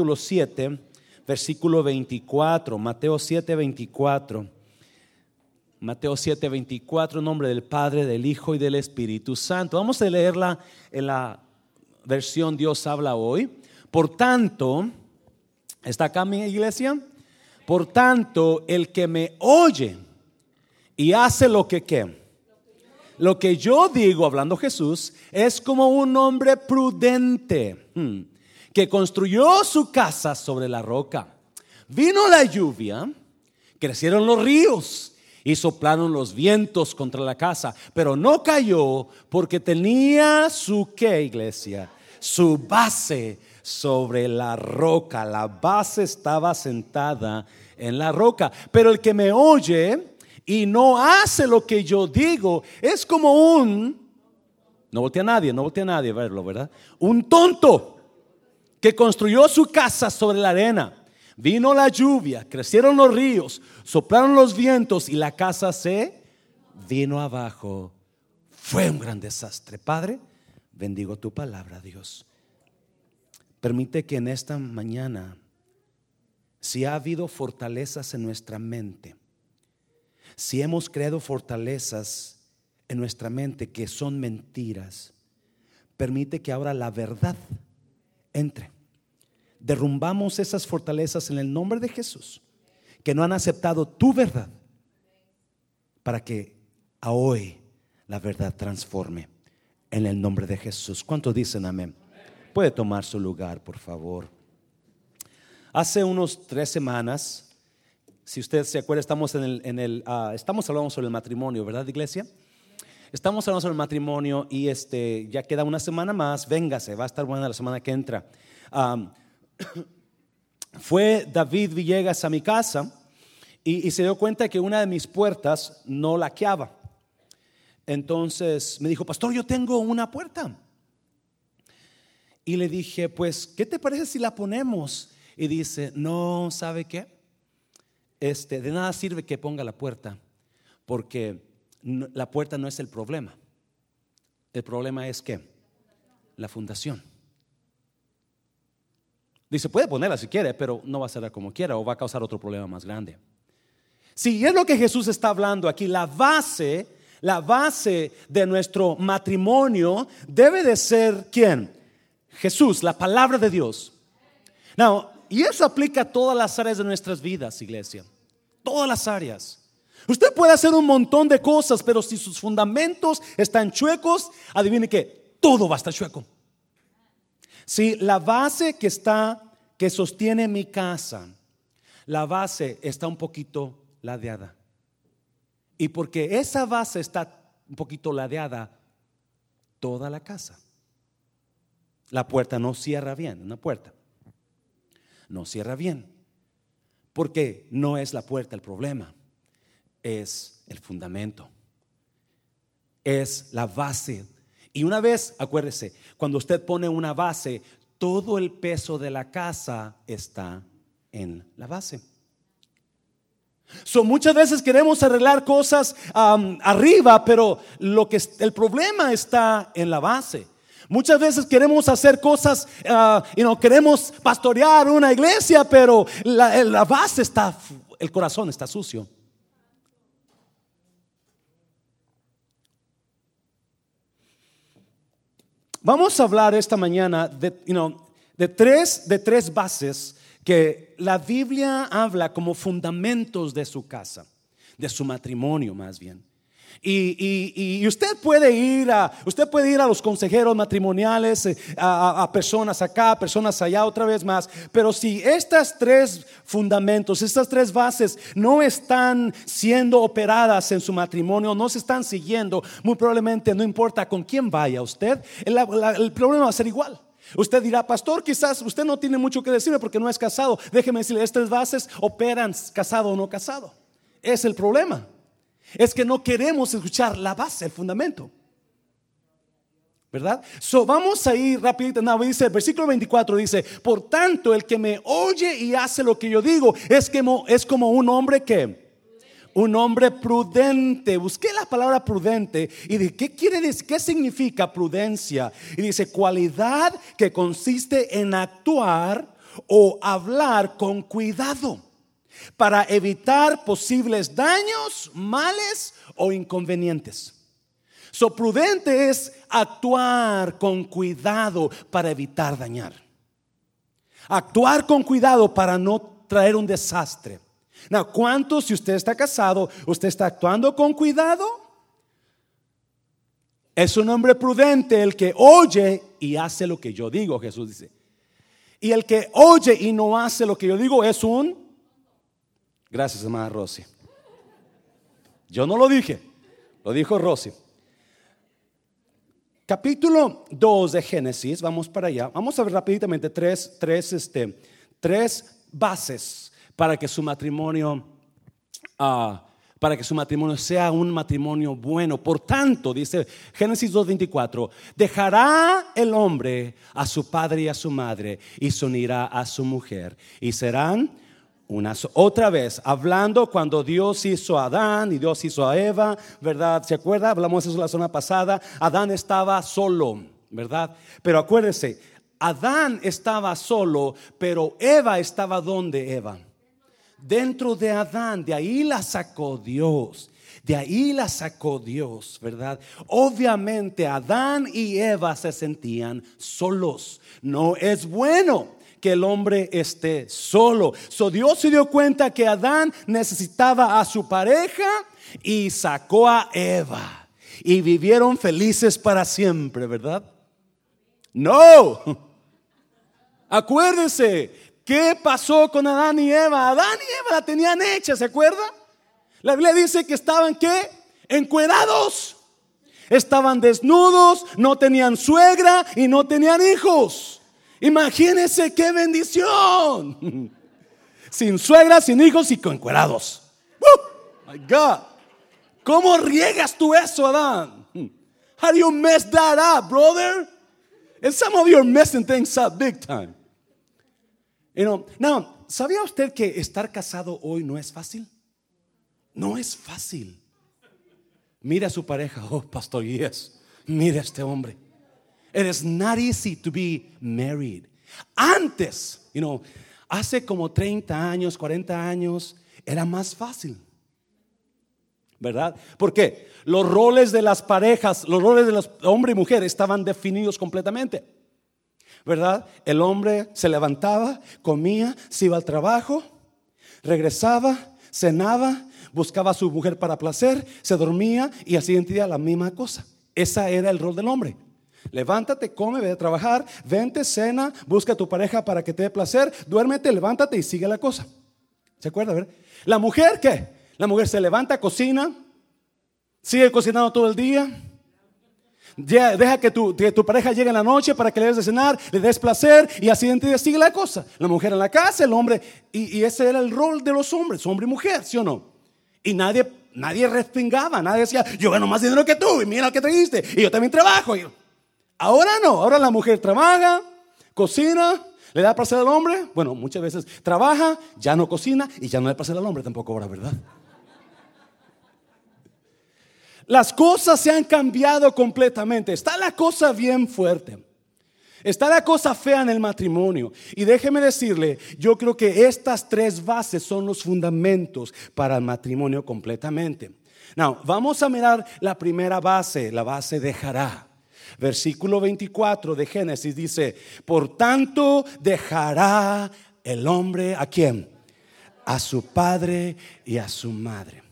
capítulo 7, versículo 24. Mateo 7, 24. Mateo 7, 24, nombre del Padre, del Hijo y del Espíritu Santo. Vamos a leerla en la versión Dios habla hoy. Por tanto, ¿está acá mi iglesia? Por tanto, el que me oye y hace lo que qué. Lo que yo digo, hablando Jesús, es como un hombre prudente hmm, que construyó su casa sobre la roca. Vino la lluvia, crecieron los ríos y soplaron los vientos contra la casa, pero no cayó porque tenía su qué iglesia, su base sobre la roca. La base estaba sentada en la roca. Pero el que me oye y no hace lo que yo digo es como un, no voltea a nadie, no voltea a nadie a verlo, ¿verdad? Un tonto que construyó su casa sobre la arena. Vino la lluvia, crecieron los ríos, soplaron los vientos y la casa se vino abajo. Fue un gran desastre. Padre, bendigo tu palabra, Dios. Permite que en esta mañana, si ha habido fortalezas en nuestra mente, si hemos creado fortalezas en nuestra mente que son mentiras, permite que ahora la verdad entre derrumbamos esas fortalezas en el nombre de Jesús, que no han aceptado tu verdad, para que a hoy la verdad transforme en el nombre de Jesús. ¿Cuántos dicen amén? Puede tomar su lugar, por favor. Hace unos tres semanas, si usted se acuerda, estamos en el, en el ah, estamos hablando sobre el matrimonio, ¿verdad, iglesia? Estamos hablando sobre el matrimonio y este ya queda una semana más. Véngase, va a estar buena la semana que entra fue David Villegas a mi casa y, se dio cuenta que una de mis puertas no laqueaba. Entonces me dijo, pastor, yo tengo una puerta. Y le dije, pues, ¿qué te parece si la ponemos? Y dice, no, ¿sabe qué? Este, de nada sirve que ponga la puerta, porque la puerta no es el problema. El problema es que la fundación. Dice, puede ponerla si quiere, pero no va a ser como quiera o va a causar otro problema más grande. Sí, es lo que Jesús está hablando aquí. La base, la base de nuestro matrimonio debe de ser quién? Jesús, la palabra de Dios. Y eso aplica a todas las áreas de nuestras vidas, iglesia. Todas las áreas. Usted puede hacer un montón de cosas, pero si sus fundamentos están chuecos, adivine que todo va a estar chueco. Si la base que está, que sostiene mi casa, la base está un poquito ladeada. Y porque esa base está un poquito ladeada, toda la casa. La puerta no cierra bien, una puerta. No cierra bien. Porque no es la puerta el problema, es el fundamento. Es la base y una vez, acuérdese, cuando usted pone una base, todo el peso de la casa está en la base. So, muchas veces queremos arreglar cosas arriba, pero lo que el problema está en la base. Muchas veces queremos hacer cosas uh, y no queremos pastorear una iglesia, pero la base está, el corazón está sucio. Vamos a hablar esta mañana de, de, tres, de tres bases que la Biblia habla como fundamentos de su casa, de su matrimonio más bien. Y, usted puede ir a, usted puede ir a los consejeros matrimoniales, eh, a, personas acá, personas allá, otra vez más. Pero si estas tres fundamentos, estas tres bases no están siendo operadas en su matrimonio, no se están siguiendo, muy probablemente no importa con quién vaya usted, el, problema va a ser igual. Usted dirá, pastor, quizás usted no tiene mucho que decirme porque no es casado. Déjeme decirle, estas bases operan casado o no casado. Es el problema es que no queremos escuchar la base, el fundamento. ¿Verdad? So, vamos a ir rapidito. No, dice, el versículo 24 dice, por tanto, el que me oye y hace lo que yo digo es, que, es como un hombre que, un hombre prudente. Busqué la palabra prudente y dije, ¿qué quiere decir? ¿Qué significa prudencia? Y dice, cualidad que consiste en actuar o hablar con cuidado para evitar posibles daños, males o inconvenientes. So prudente es actuar con cuidado para evitar dañar. Actuar con cuidado para no traer un desastre. Now, ¿cuántos si usted está casado, usted está actuando con cuidado? Es un hombre prudente el que oye y hace lo que yo digo, Jesús dice. Y el que oye y no hace lo que yo digo es un... Gracias, hermana Rosy. Yo no lo dije, lo dijo Rosy. Capítulo 2 de Génesis, vamos para allá. Vamos a ver rápidamente tres, tres, este, tres bases para que su matrimonio, uh, para que su matrimonio sea un matrimonio bueno. Por tanto, dice Génesis 2.24, dejará el hombre a su padre y a su madre y se unirá a su mujer y serán otra vez, hablando cuando Dios hizo a Adán y Dios hizo a Eva, ¿verdad? ¿Se acuerda? Hablamos eso la semana pasada. Adán estaba solo, ¿verdad? Pero acuérdese, Adán estaba solo, pero Eva estaba donde Eva. Dentro de Adán, de ahí la sacó Dios. De ahí la sacó Dios, ¿verdad? Obviamente Adán y Eva se sentían solos. No es bueno que el hombre esté solo. So Dios se dio cuenta que Adán necesitaba a su pareja y sacó a Eva. Y vivieron felices para siempre, ¿verdad? No. Acuérdese, ¿qué pasó con Adán y Eva? Adán y Eva la tenían hecha, ¿se acuerda? La Biblia dice que estaban qué? Encuerados. Estaban desnudos, no tenían suegra y no tenían hijos. Imagínense qué bendición. Sin suegra, sin hijos y con cuerados. My God. ¿Cómo riegas tú eso, Adán? How do you mess that up, brother? And some of you are messing things up big time. You know, now, ¿sabía usted que estar casado hoy no es fácil? No es fácil. Mira a su pareja, oh, pastor, yes. Mira a este hombre. It is not easy to be married. Antes, you know, hace como 30 años, 40 años, era más fácil. ¿Verdad? ¿Por qué? Los roles de las parejas, los roles de los hombre y mujer estaban definidos completamente. ¿Verdad? El hombre se levantaba, comía, se iba al trabajo, regresaba, cenaba, buscaba a su mujer para placer, se dormía y al siguiente día la misma cosa. Ese era el rol del hombre. Levántate, come, ve a trabajar, vente, cena, busca a tu pareja para que te dé placer, duérmete, levántate y sigue la cosa. ¿Se acuerda? ver? La mujer, ¿qué? La mujer se levanta, cocina, sigue cocinando todo el día. deja que tu, tu, pareja llegue en la noche para que le des de cenar, le des placer y así día sigue la cosa. La mujer en la casa, el hombre, y, ese era el rol de los hombres, hombre y mujer, ¿sí o no? Y nadie, nadie respingaba, nadie decía, yo gano más dinero que tú y mira lo que trajiste y yo también trabajo. Ahora no, ahora la mujer trabaja, cocina, le da placer al hombre. Bueno, muchas veces trabaja, ya no cocina y ya no le da placer al hombre tampoco ahora, ¿verdad? Las cosas se han cambiado completamente. Está la cosa bien fuerte. Está la cosa fea en el matrimonio. Y déjeme decirle, yo creo que estas tres bases son los fundamentos para el matrimonio completamente. Now, vamos a mirar la primera base, la base dejará. Versículo 24 de Génesis dice, por tanto dejará el hombre a quién? A su padre y a su madre.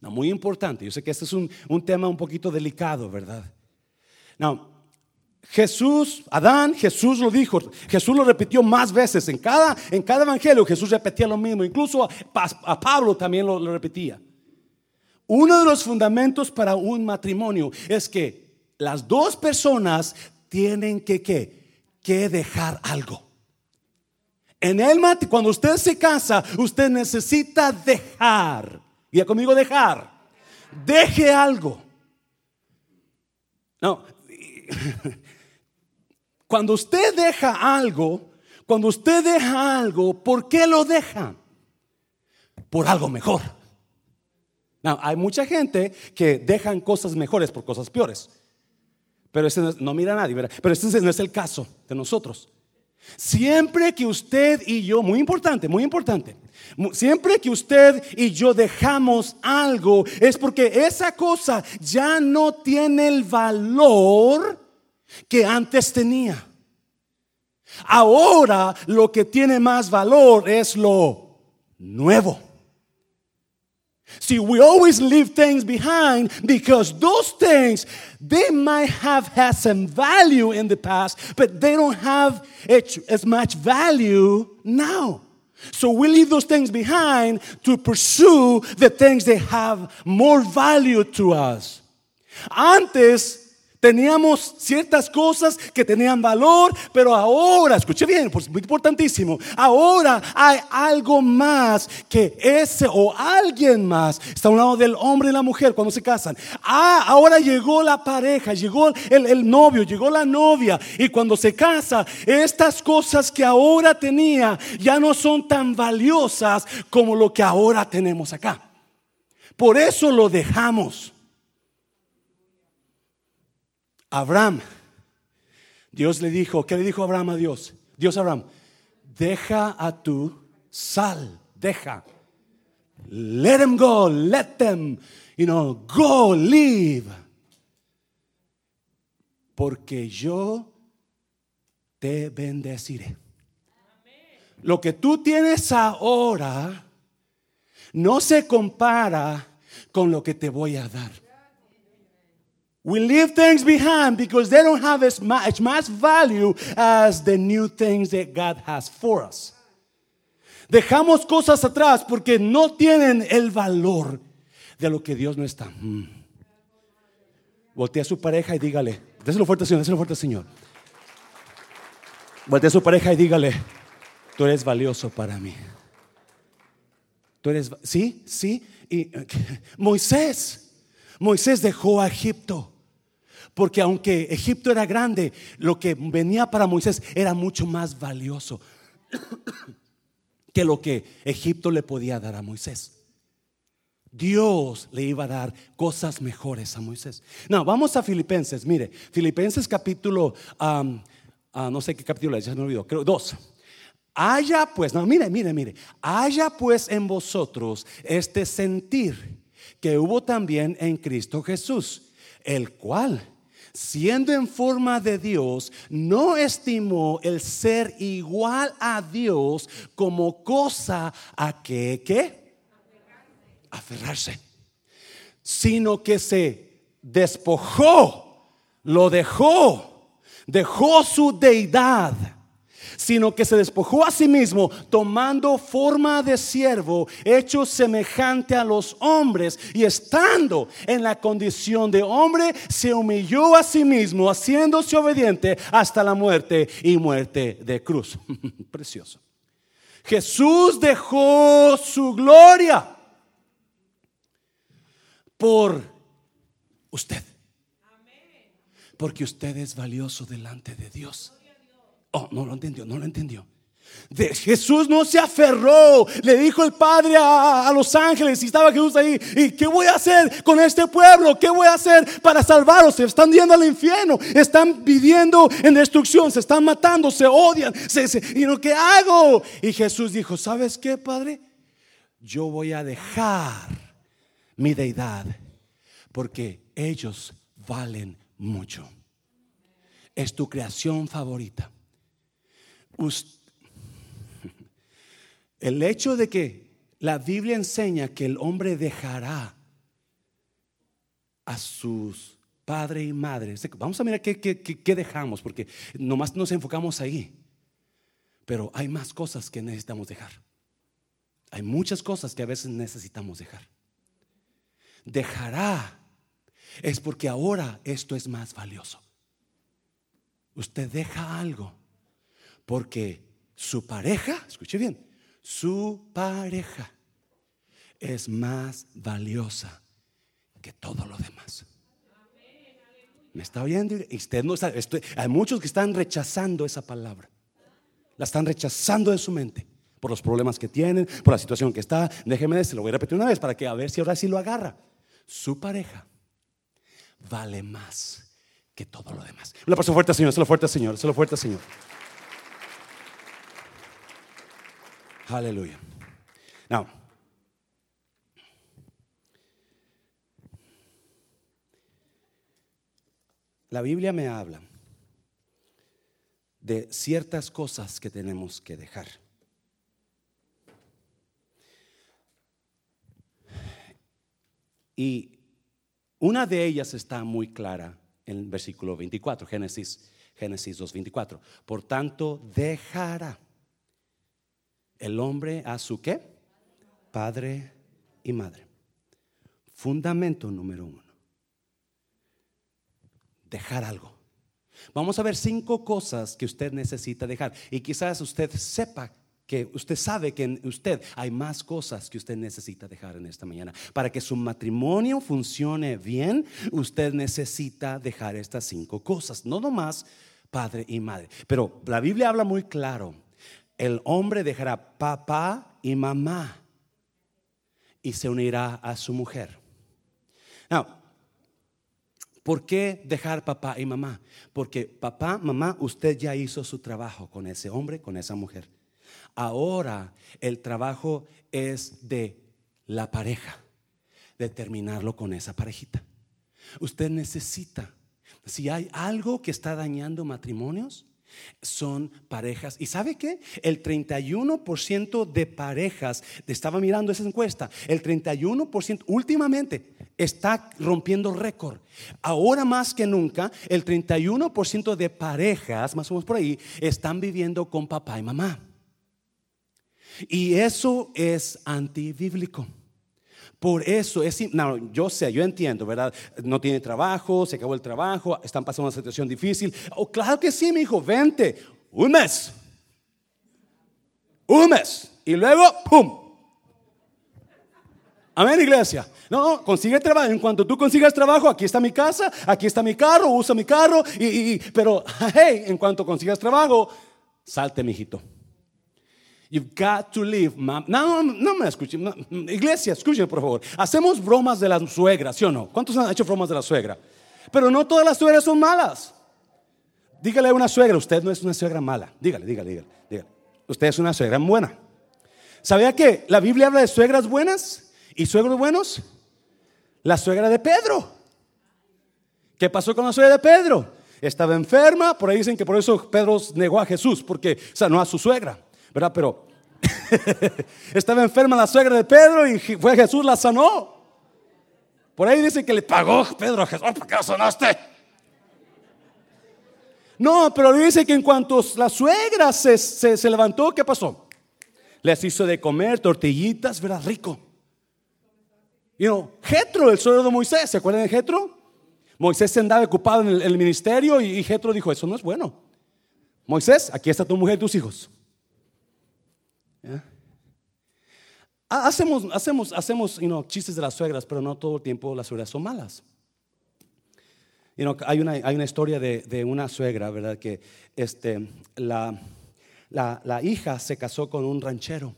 No, muy importante. Yo sé que este es un, tema un poquito delicado, ¿verdad? No, Jesús, Adán, Jesús lo dijo, Jesús lo repitió más veces. En cada, en cada evangelio Jesús repetía lo mismo. Incluso a, Pablo también lo repetía. Uno de los fundamentos para un matrimonio es que las dos personas tienen que, que dejar algo. En el cuando usted se casa, usted necesita dejar. Y conmigo dejar. Deje algo. No. Cuando usted deja algo, cuando usted deja algo, ¿por qué lo deja? Por algo mejor. No, hay mucha gente que dejan cosas mejores por cosas peores. Pero ese no, mira a nadie. Pero ese no es el caso de nosotros. Siempre que usted y yo, muy importante, muy importante, siempre que usted y yo dejamos algo es porque esa cosa ya no tiene el valor que antes tenía. Ahora lo que tiene más valor es lo nuevo. See, we always leave things behind because those things, they might have had some value in the past, but they don't have as much value now. So we leave those things behind to pursue the things that have more value to us. Antes, Teníamos ciertas cosas que tenían valor, pero ahora, escuche bien, pues muy importantísimo, ahora hay algo más que ese o alguien más. Está a un lado del hombre y la mujer cuando se casan. Ah, ahora llegó la pareja, llegó el, el novio, llegó la novia. Y cuando se casa, estas cosas que ahora tenía ya no son tan valiosas como lo que ahora tenemos acá. Por eso lo dejamos. Abraham, Dios le dijo, ¿qué le dijo Abraham a Dios? Dios Abraham, deja a tu sal, deja. Let them go, let them, you know, go, leave. Porque yo te bendeciré. Lo que tú tienes ahora no se compara con lo que te voy a dar. We leave things behind because they don't have as much, value as the new things that God has for us. Dejamos cosas atrás porque no tienen el valor de lo que Dios no está. Mm. Voltea a su pareja y dígale, déselo fuerte, Señor, déselo fuerte, Señor. Voltea a su pareja y dígale, tú eres valioso para mí. Tú eres, sí, sí. Y Moisés, Moisés dejó a Egipto. Porque aunque Egipto era grande, lo que venía para Moisés era mucho más valioso que lo que Egipto le podía dar a Moisés. Dios le iba a dar cosas mejores a Moisés. No, vamos a Filipenses. Mire, Filipenses capítulo, ah, no sé qué capítulo es, ya me olvidó, creo, dos. Haya pues, no, mire, mire, mire, haya pues en vosotros este sentir que hubo también en Cristo Jesús, el cual siendo en forma de Dios, no estimó el ser igual a Dios como cosa a que, ¿qué? Aferrarse. Sino que se despojó, lo dejó, dejó su deidad sino que se despojó a sí mismo, tomando forma de siervo, hecho semejante a los hombres, y estando en la condición de hombre, se humilló a sí mismo, haciéndose obediente hasta la muerte y muerte de cruz. Precioso. Jesús dejó su gloria por usted. Porque usted es valioso delante de Dios. Oh, no lo entendió, no lo entendió. Jesús no se aferró. Le dijo el Padre a, los ángeles y estaba Jesús ahí. ¿Y qué voy a hacer con este pueblo? ¿Qué voy a hacer para salvarlos? Se están yendo al infierno. Están viviendo en destrucción. Se están matando. Se odian. ¿Y lo que hago? Y Jesús dijo: ¿Sabes qué, Padre? Yo voy a dejar mi deidad porque ellos valen mucho. Es tu creación favorita el hecho de que la Biblia enseña que el hombre dejará a sus padre y madre. Vamos a mirar qué, qué, dejamos, porque nomás nos enfocamos ahí. Pero hay más cosas que necesitamos dejar. Hay muchas cosas que a veces necesitamos dejar. Dejará es porque ahora esto es más valioso. Usted deja algo porque su pareja, escuche bien, su pareja es más valiosa que todo lo demás. ¿Me está oyendo? usted no está, hay muchos que están rechazando esa palabra. La están rechazando de su mente por los problemas que tienen, por la situación que está. Déjeme decir, lo voy a repetir una vez para que a ver si ahora sí lo agarra. Su pareja vale más que todo lo demás. La paso fuerte, Señor, se lo fuerte, Señor, se lo fuerte, Señor. Aleluya. Now, la Biblia me habla de ciertas cosas que tenemos que dejar. Y una de ellas está muy clara en el versículo 24, Génesis, Génesis 2.24. Por tanto, dejará el hombre a su qué? Padre y madre. Fundamento número uno. Dejar algo. Vamos a ver cinco cosas que usted necesita dejar. Y quizás usted sepa que usted sabe que en usted hay más cosas que usted necesita dejar en esta mañana. Para que su matrimonio funcione bien, usted necesita dejar estas cinco cosas. No nomás padre y madre. Pero la Biblia habla muy claro. El hombre dejará papá y mamá y se unirá a su mujer. Now, ¿Por qué dejar papá y mamá? Porque papá, mamá, usted ya hizo su trabajo con ese hombre, con esa mujer. Ahora el trabajo es de la pareja, de terminarlo con esa parejita. Usted necesita, si hay algo que está dañando matrimonios, son parejas. ¿Y sabe qué? El 31% de parejas, estaba mirando esa encuesta, el 31% últimamente está rompiendo récord. Ahora más que nunca, el 31% de parejas, más o menos por ahí, están viviendo con papá y mamá. Y eso es antibíblico. Por eso es, no, yo sé, yo entiendo, ¿verdad? No tiene trabajo, se acabó el trabajo, están pasando una situación difícil. Oh, claro que sí, mi hijo, vente, un mes. Un mes. Y luego, ¡pum! Amén, iglesia. No, consigue trabajo. En cuanto tú consigas trabajo, aquí está mi casa, aquí está mi carro, usa mi carro. Y, pero, hey, en cuanto consigas trabajo, salte, mijito. You've got to leave, mom. No, no me escuchen. Iglesia, escuchen por favor. Hacemos bromas de la suegra, ¿sí o no? ¿Cuántos han hecho bromas de la suegra? Pero no todas las suegras son malas. Dígale a una suegra, usted no es una suegra mala. Dígale, dígale, dígale. dígale. Usted es una suegra buena. ¿Sabía que la Biblia habla de suegras buenas y suegros buenos? La suegra de Pedro. ¿Qué pasó con la suegra de Pedro? Estaba enferma, por ahí dicen que por eso Pedro negó a Jesús, porque sanó a su suegra. ¿Verdad? Pero estaba enferma la suegra de Pedro y fue Jesús la sanó. Por ahí dice que le pagó Pedro a Jesús, ¿por qué la sanaste? No, pero dice que en cuanto la suegra se, se, levantó, ¿qué pasó? Les hizo de comer tortillitas, ¿verdad? Rico. Y no, Jetro, el suegro de Moisés, ¿se acuerdan de Jetro? Moisés se andaba ocupado en el, ministerio y, y Jetro dijo, eso no es bueno. Moisés, aquí está tu mujer y tus hijos. Hacemos, hacemos, hacemos chistes de las suegras, pero no todo el tiempo las suegras son malas. hay, una, hay una historia de, una suegra, ¿verdad? Que este, la, la hija se casó con un ranchero.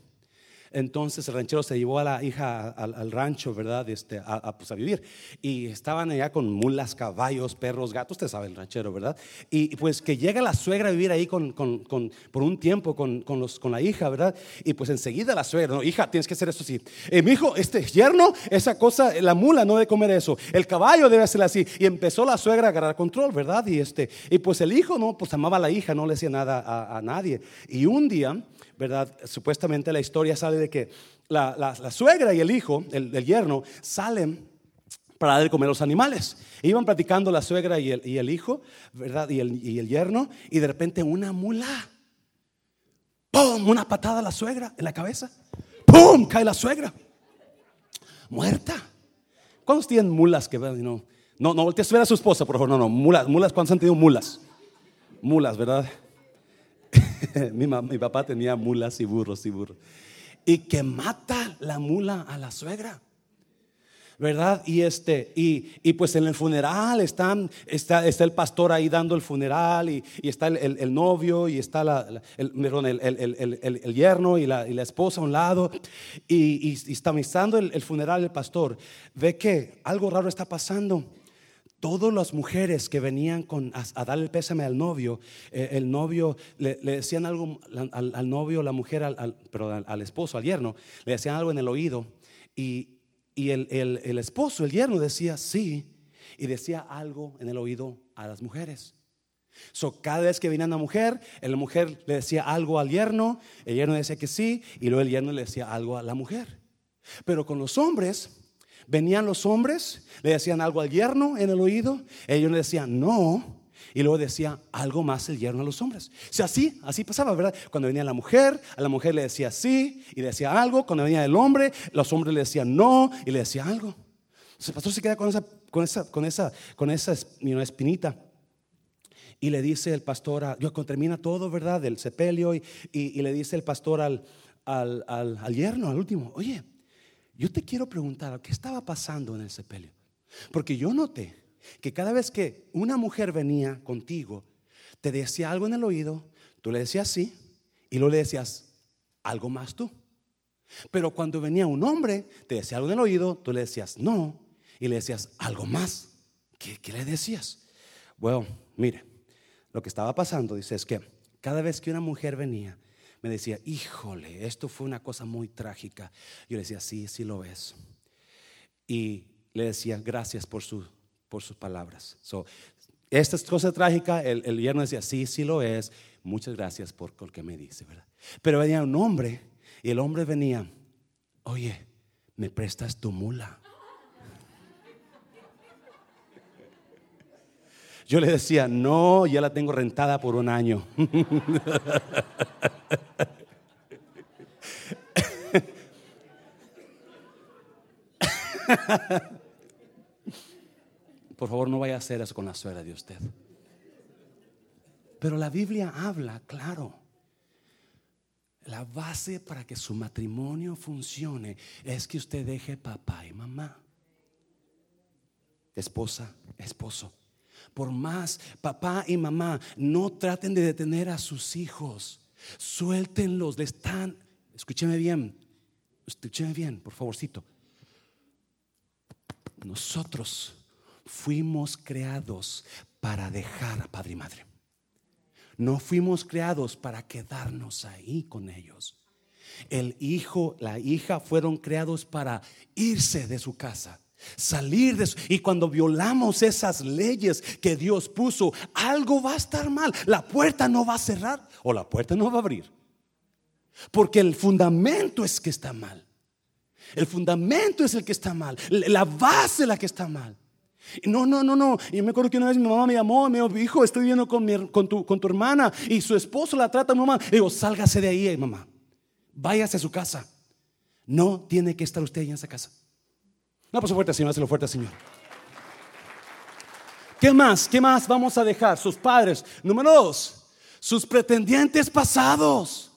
Entonces el ranchero se llevó a la hija al, rancho, ¿verdad? Este, pues, a, vivir. Y estaban allá con mulas, caballos, perros, gatos, usted sabe el ranchero, ¿verdad? Y pues que llega la suegra a vivir ahí con, por un tiempo con, los, con la hija, ¿verdad? Y pues enseguida la suegra, no, hija, tienes que hacer esto así. Eh, mi hijo, este yerno, esa cosa, la mula no debe comer eso. El caballo debe hacer así. Y empezó la suegra a agarrar control, ¿verdad? Y, este, y pues el hijo, no, pues amaba a la hija, no le decía nada a, a nadie. Y un día ¿verdad? Supuestamente la historia sale de que la, suegra y el hijo, el, yerno, salen para de comer los animales. Iban platicando la suegra y el, hijo, ¿verdad? Y el, y el, yerno, y de repente una mula, ¡pum! Una patada a la suegra en la cabeza, ¡pum! Cae la suegra, muerta. ¿Cuántos tienen mulas que? No, no, no voltees a ver a su esposa, por favor, no, no, mulas, mulas, ¿cuántos han tenido mulas? Mulas, ¿verdad? mi, papá tenía mulas y burros y burros. Y que mata la mula a la suegra. ¿verdad? Y este, y, pues en el funeral están, está, está el pastor ahí dando el funeral, y, está el, novio, y está la, el, el, yerno y la, esposa a un lado, y, está mistando el, funeral el pastor. Ve que algo raro está pasando. Todas las mujeres que venían con, a, darle el pésame al novio, eh, el novio le, decían algo al, novio, la mujer, al, al, esposo, al yerno, le decían algo en el oído y, el, el, esposo, el yerno decía sí y decía algo en el oído a las mujeres. So, cada vez que venía una mujer, la mujer le decía algo al yerno, el yerno decía que sí, y luego el yerno le decía algo a la mujer. Pero con los hombres, Venían los hombres, le decían algo al yerno en el oído, ellos le decían no, y luego decía algo más el yerno a los hombres. O así, así pasaba, ¿verdad? Cuando venía la mujer, a la mujer le decía sí y le decía algo. Cuando venía el hombre, los hombres le decían no y le decía algo. El pastor se queda con esa, con esa, con esa, con esa espinita. Y le dice el pastor, a, cuando termina todo, ¿verdad? Del sepelio, y, y, le dice el pastor al, al, al yerno, al último, oye, yo te quiero preguntar, ¿qué estaba pasando en el sepelio? Porque yo noté que cada vez que una mujer venía contigo, te decía algo en el oído, tú le decías sí, y luego le decías algo más tú. Pero cuando venía un hombre, te decía algo en el oído, tú le decías no, y le decías algo más. ¿Qué, le decías? Bueno, mire, lo que estaba pasando, dice, es que cada vez que una mujer venía, me decía, híjole, esto fue una cosa muy trágica. Yo le decía, sí, sí lo es. Y le decía, gracias por, su, por sus palabras. So, esta es cosa trágica, el, el yerno decía, sí, sí lo es. Muchas gracias por lo que me dice, ¿verdad? Pero venía un hombre y el hombre venía, oye, ¿me prestas tu mula? Yo le decía, no, ya la tengo rentada por un año. Por favor, no vaya a hacer eso con la suegra de usted. Pero la Biblia habla, claro. La base para que su matrimonio funcione es que usted deje papá y mamá. Esposa, esposo. Por más papá y mamá no traten de detener a sus hijos. Suéltenlos, le están, escúcheme bien, escúcheme bien, por favorcito. Nosotros fuimos creados para dejar a padre y madre. No fuimos creados para quedarnos ahí con ellos. El hijo, la hija fueron creados para irse de su casa, salir de su... Y cuando violamos esas leyes que Dios puso, algo va a estar mal. La puerta no va a cerrar o la puerta no va a abrir. Porque el fundamento es que está mal. El fundamento es el que está mal. La base es la que está mal. No, no, no, no. Y me acuerdo que una vez mi mamá me llamó, me dijo, hijo, estoy viviendo con, con, tu, con tu hermana y su esposo la trata muy mal. Le digo, sálgase de ahí, mamá. Váyase a su casa. No tiene que estar usted en esa casa. No, pues fuerte, Señor, hazlo fuerte, Señor. ¿Qué más? ¿Qué más vamos a dejar? Sus padres. Número dos, sus pretendientes pasados.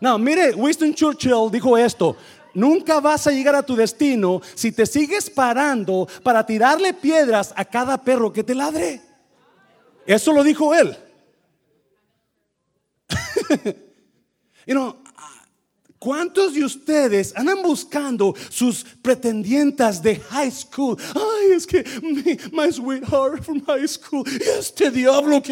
No, mire, Winston Churchill dijo esto. Nunca vas a llegar a tu destino si te sigues parando para tirarle piedras a cada perro que te ladre. Eso lo dijo él. you know, ¿Cuántos de ustedes andan buscando sus pretendientas de high school? Ay, es que my, sweetheart from high school, este diablo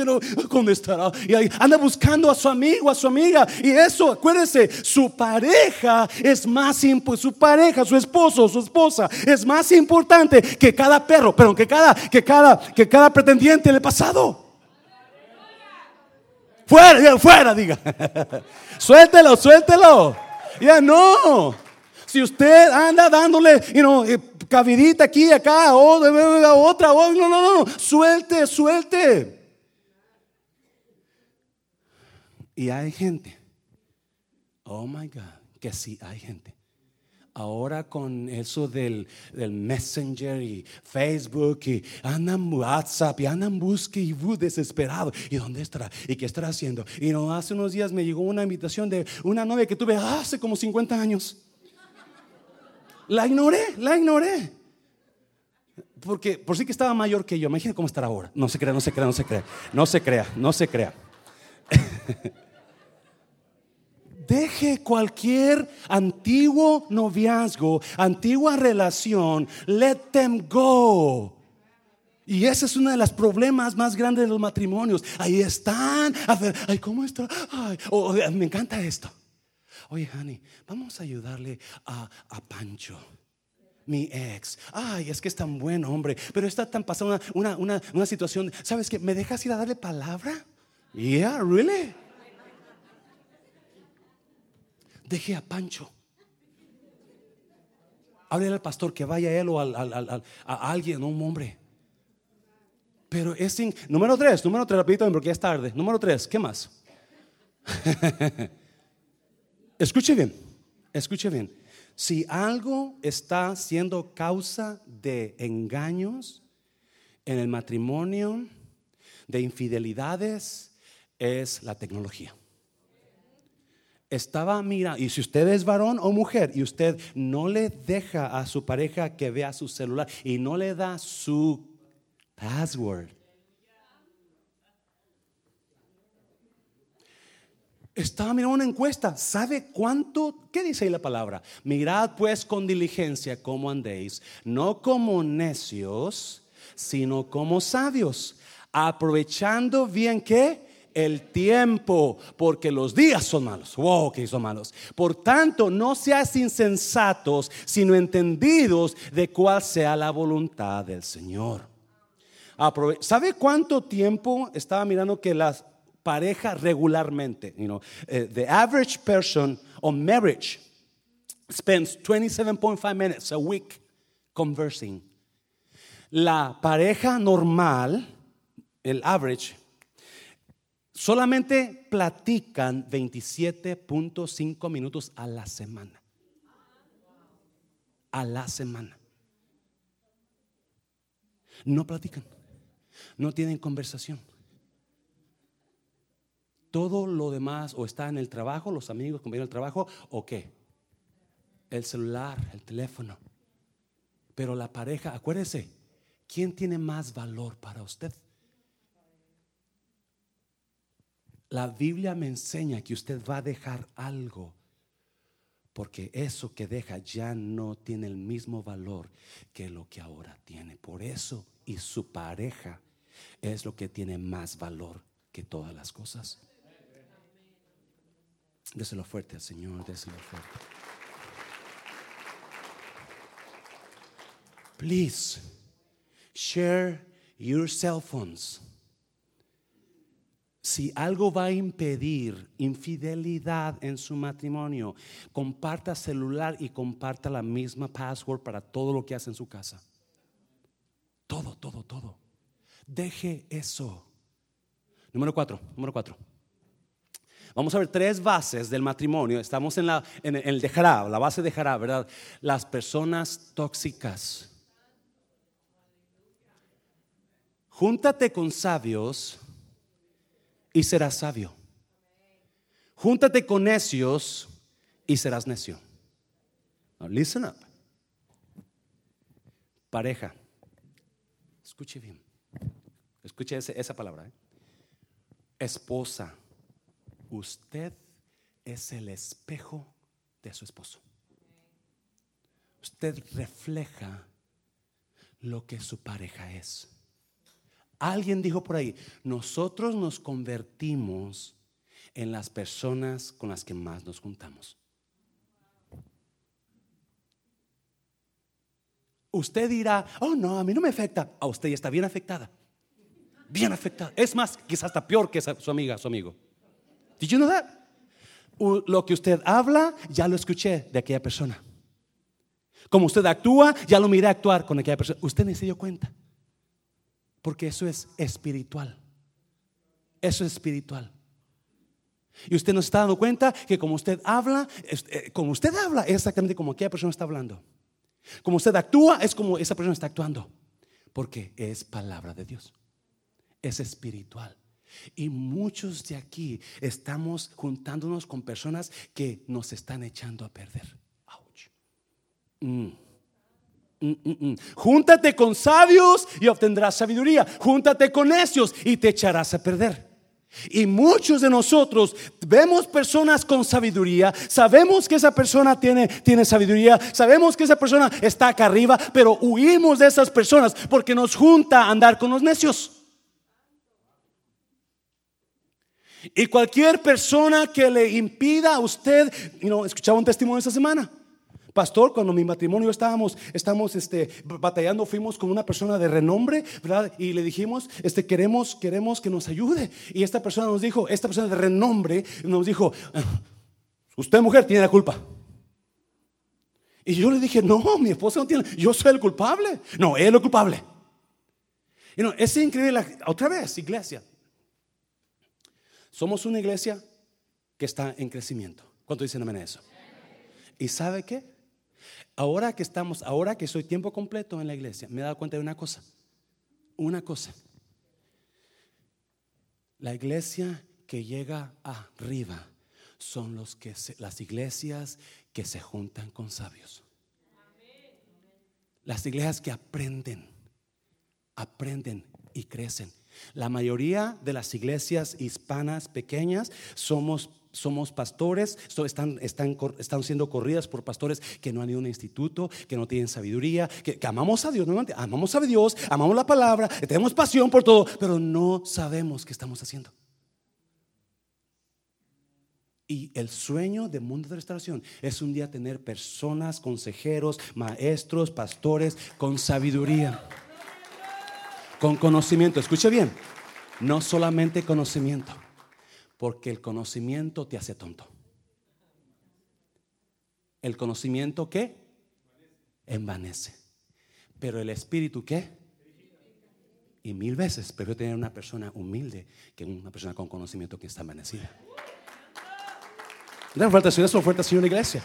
¿dónde estará? Y ahí anda buscando a su amigo, a su amiga. Y eso, acuérdese, su pareja es más importante, su pareja, su esposo, su esposa es más importante que cada perro, pero que cada, que cada, que cada pretendiente del pasado. Fuera, fuera, diga. suéltelo, suéltelo. Ya no. Si usted anda dándole, you know, eh, cabidita aquí, acá, o de otra, o no, no, no, suelte, suelte. Y hay gente, oh my God, que sí hay gente. Ahora con eso del, del, Messenger y Facebook y andan WhatsApp y andan busque y desesperado. ¿Y dónde estará? ¿Y qué estará haciendo? Y no, hace unos días me llegó una invitación de una novia que tuve hace como 50 años. La ignoré, la ignoré. Porque por sí que estaba mayor que yo. Imagínate cómo estará ahora. No se crea, no se crea, no se crea. No se crea, no se crea. Deje cualquier antiguo noviazgo, antigua relación. Let them go. Y ese es uno de los problemas más grandes de los matrimonios. Ahí están. Ay, ¿cómo está? Ay, me encanta esto. Oye, honey, vamos a ayudarle a, Pancho mi ex. Ay, es que es tan buen hombre, pero está tan pasando una, una, una, situación. ¿Sabes qué? ¿Me dejas ir a darle palabra? Yeah, really? Deje a Pancho. Háblele al pastor que vaya él o a alguien, un hombre. Pero es sin. Número tres, número tres, rapidito porque ya es tarde. Número tres, ¿qué más? escuche bien, escuche bien. Si algo está siendo causa de engaños en el matrimonio, de infidelidades, es la tecnología. Estaba mirando, y si usted es varón o mujer y usted no le deja a su pareja que vea su celular y no le da su password, Estaba mirando una encuesta. ¿Sabe cuánto? ¿Qué dice ahí la palabra? Mirad pues con diligencia cómo andéis, no como necios, sino como sabios, aprovechando bien que el tiempo, porque los días son malos. Wow, que son malos. Por tanto, no seas insensatos, sino entendidos de cuál sea la voluntad del Señor. ¿Sabe cuánto tiempo estaba mirando que las pareja regularmente. You know, uh, the average person on marriage spends 27.5 minutes a week conversing. La pareja normal, el average, solamente platican 27.5 minutos a la semana. A la semana. No platican. No tienen conversación todo lo demás o está en el trabajo, los amigos, compañeros del trabajo, o qué? El celular, el teléfono. Pero la pareja, acuérdese, ¿quién tiene más valor para usted? La Biblia me enseña que usted va a dejar algo, porque eso que deja ya no tiene el mismo valor que lo que ahora tiene. Por eso y su pareja es lo que tiene más valor que todas las cosas. Déselo fuerte al Señor, déselo fuerte. Please share your cell phones. Si algo va a impedir infidelidad en su matrimonio, comparta celular y comparta la misma password para todo lo que hace en su casa. Todo, todo, todo. Deje eso. Número cuatro, número cuatro. Vamos a ver tres bases del matrimonio. Estamos en, la, en el de la base de Jarab, ¿verdad? Las personas tóxicas. Júntate con sabios y serás sabio. Júntate con necios y serás necio. listen up. Pareja. Escuche bien. Escuche esa palabra. ¿eh? Esposa usted es el espejo de su esposo. Usted refleja lo que su pareja es. Alguien dijo por ahí, nosotros nos convertimos en las personas con las que más nos juntamos. Usted dirá, oh no, a mí no me afecta. A usted ya está bien afectada. Bien afectada. Es más, quizás hasta peor que su amiga, su amigo. Did you know that? Lo que usted habla, ya lo escuché de aquella persona. Como usted actúa, ya lo miré actuar con aquella persona. Usted ni se dio cuenta. Porque eso es espiritual. Eso es espiritual. Y usted no está dando cuenta que como usted habla, eh, como usted habla, es exactamente como aquella persona está hablando. Como usted actúa, es como esa persona está actuando. Porque es palabra de Dios. Es espiritual. Y muchos de aquí estamos juntándonos con personas que nos están echando a perder. Mm. Mm, mm, Júntate con sabios y obtendrás sabiduría. Júntate con necios y te echarás a perder. Y muchos de nosotros vemos personas con sabiduría, sabemos que esa persona tiene, tiene sabiduría, sabemos que esa persona está acá arriba, pero huimos de esas personas porque nos junta andar con los necios. Y cualquier persona que le impida a usted, escuchaba un testimonio esta semana. Pastor, cuando mi matrimonio estábamos, estamos este, batallando, fuimos con una persona de renombre, ¿verdad? Y le dijimos, este, queremos, queremos que nos ayude. Y esta persona nos dijo, esta persona de renombre nos dijo, ah, usted mujer tiene la culpa. Y yo le dije, no, mi esposa no tiene, yo soy el culpable. No, él es el culpable. Y no, es increíble, otra vez, iglesia. Somos una iglesia que está en crecimiento. ¿Cuánto dicen amén a eso? ¿Y sabe qué? Ahora que estamos, ahora que soy tiempo completo en la iglesia, me he dado cuenta de una cosa. Una cosa. La iglesia que llega arriba son los que las iglesias que se juntan con sabios. Las iglesias que aprenden, aprenden y crecen. La mayoría de las iglesias hispanas pequeñas somos somos pastores, están, están, están, siendo corridas por pastores que no han ido a un instituto, que no tienen sabiduría, que, amamos a Dios, amamos a Dios, amamos la palabra, tenemos pasión por todo, pero no sabemos qué estamos haciendo. Y el sueño del mundo de restauración es un día tener personas, consejeros, maestros, pastores con sabiduría, con conocimiento. Escuche bien, no solamente conocimiento porque el conocimiento te hace tonto. El conocimiento qué? Envanece. Pero el espíritu qué? Y mil veces prefiero tener una persona humilde que una persona con conocimiento que está envanecida. No falta Señor, eso fuerte Señor iglesia.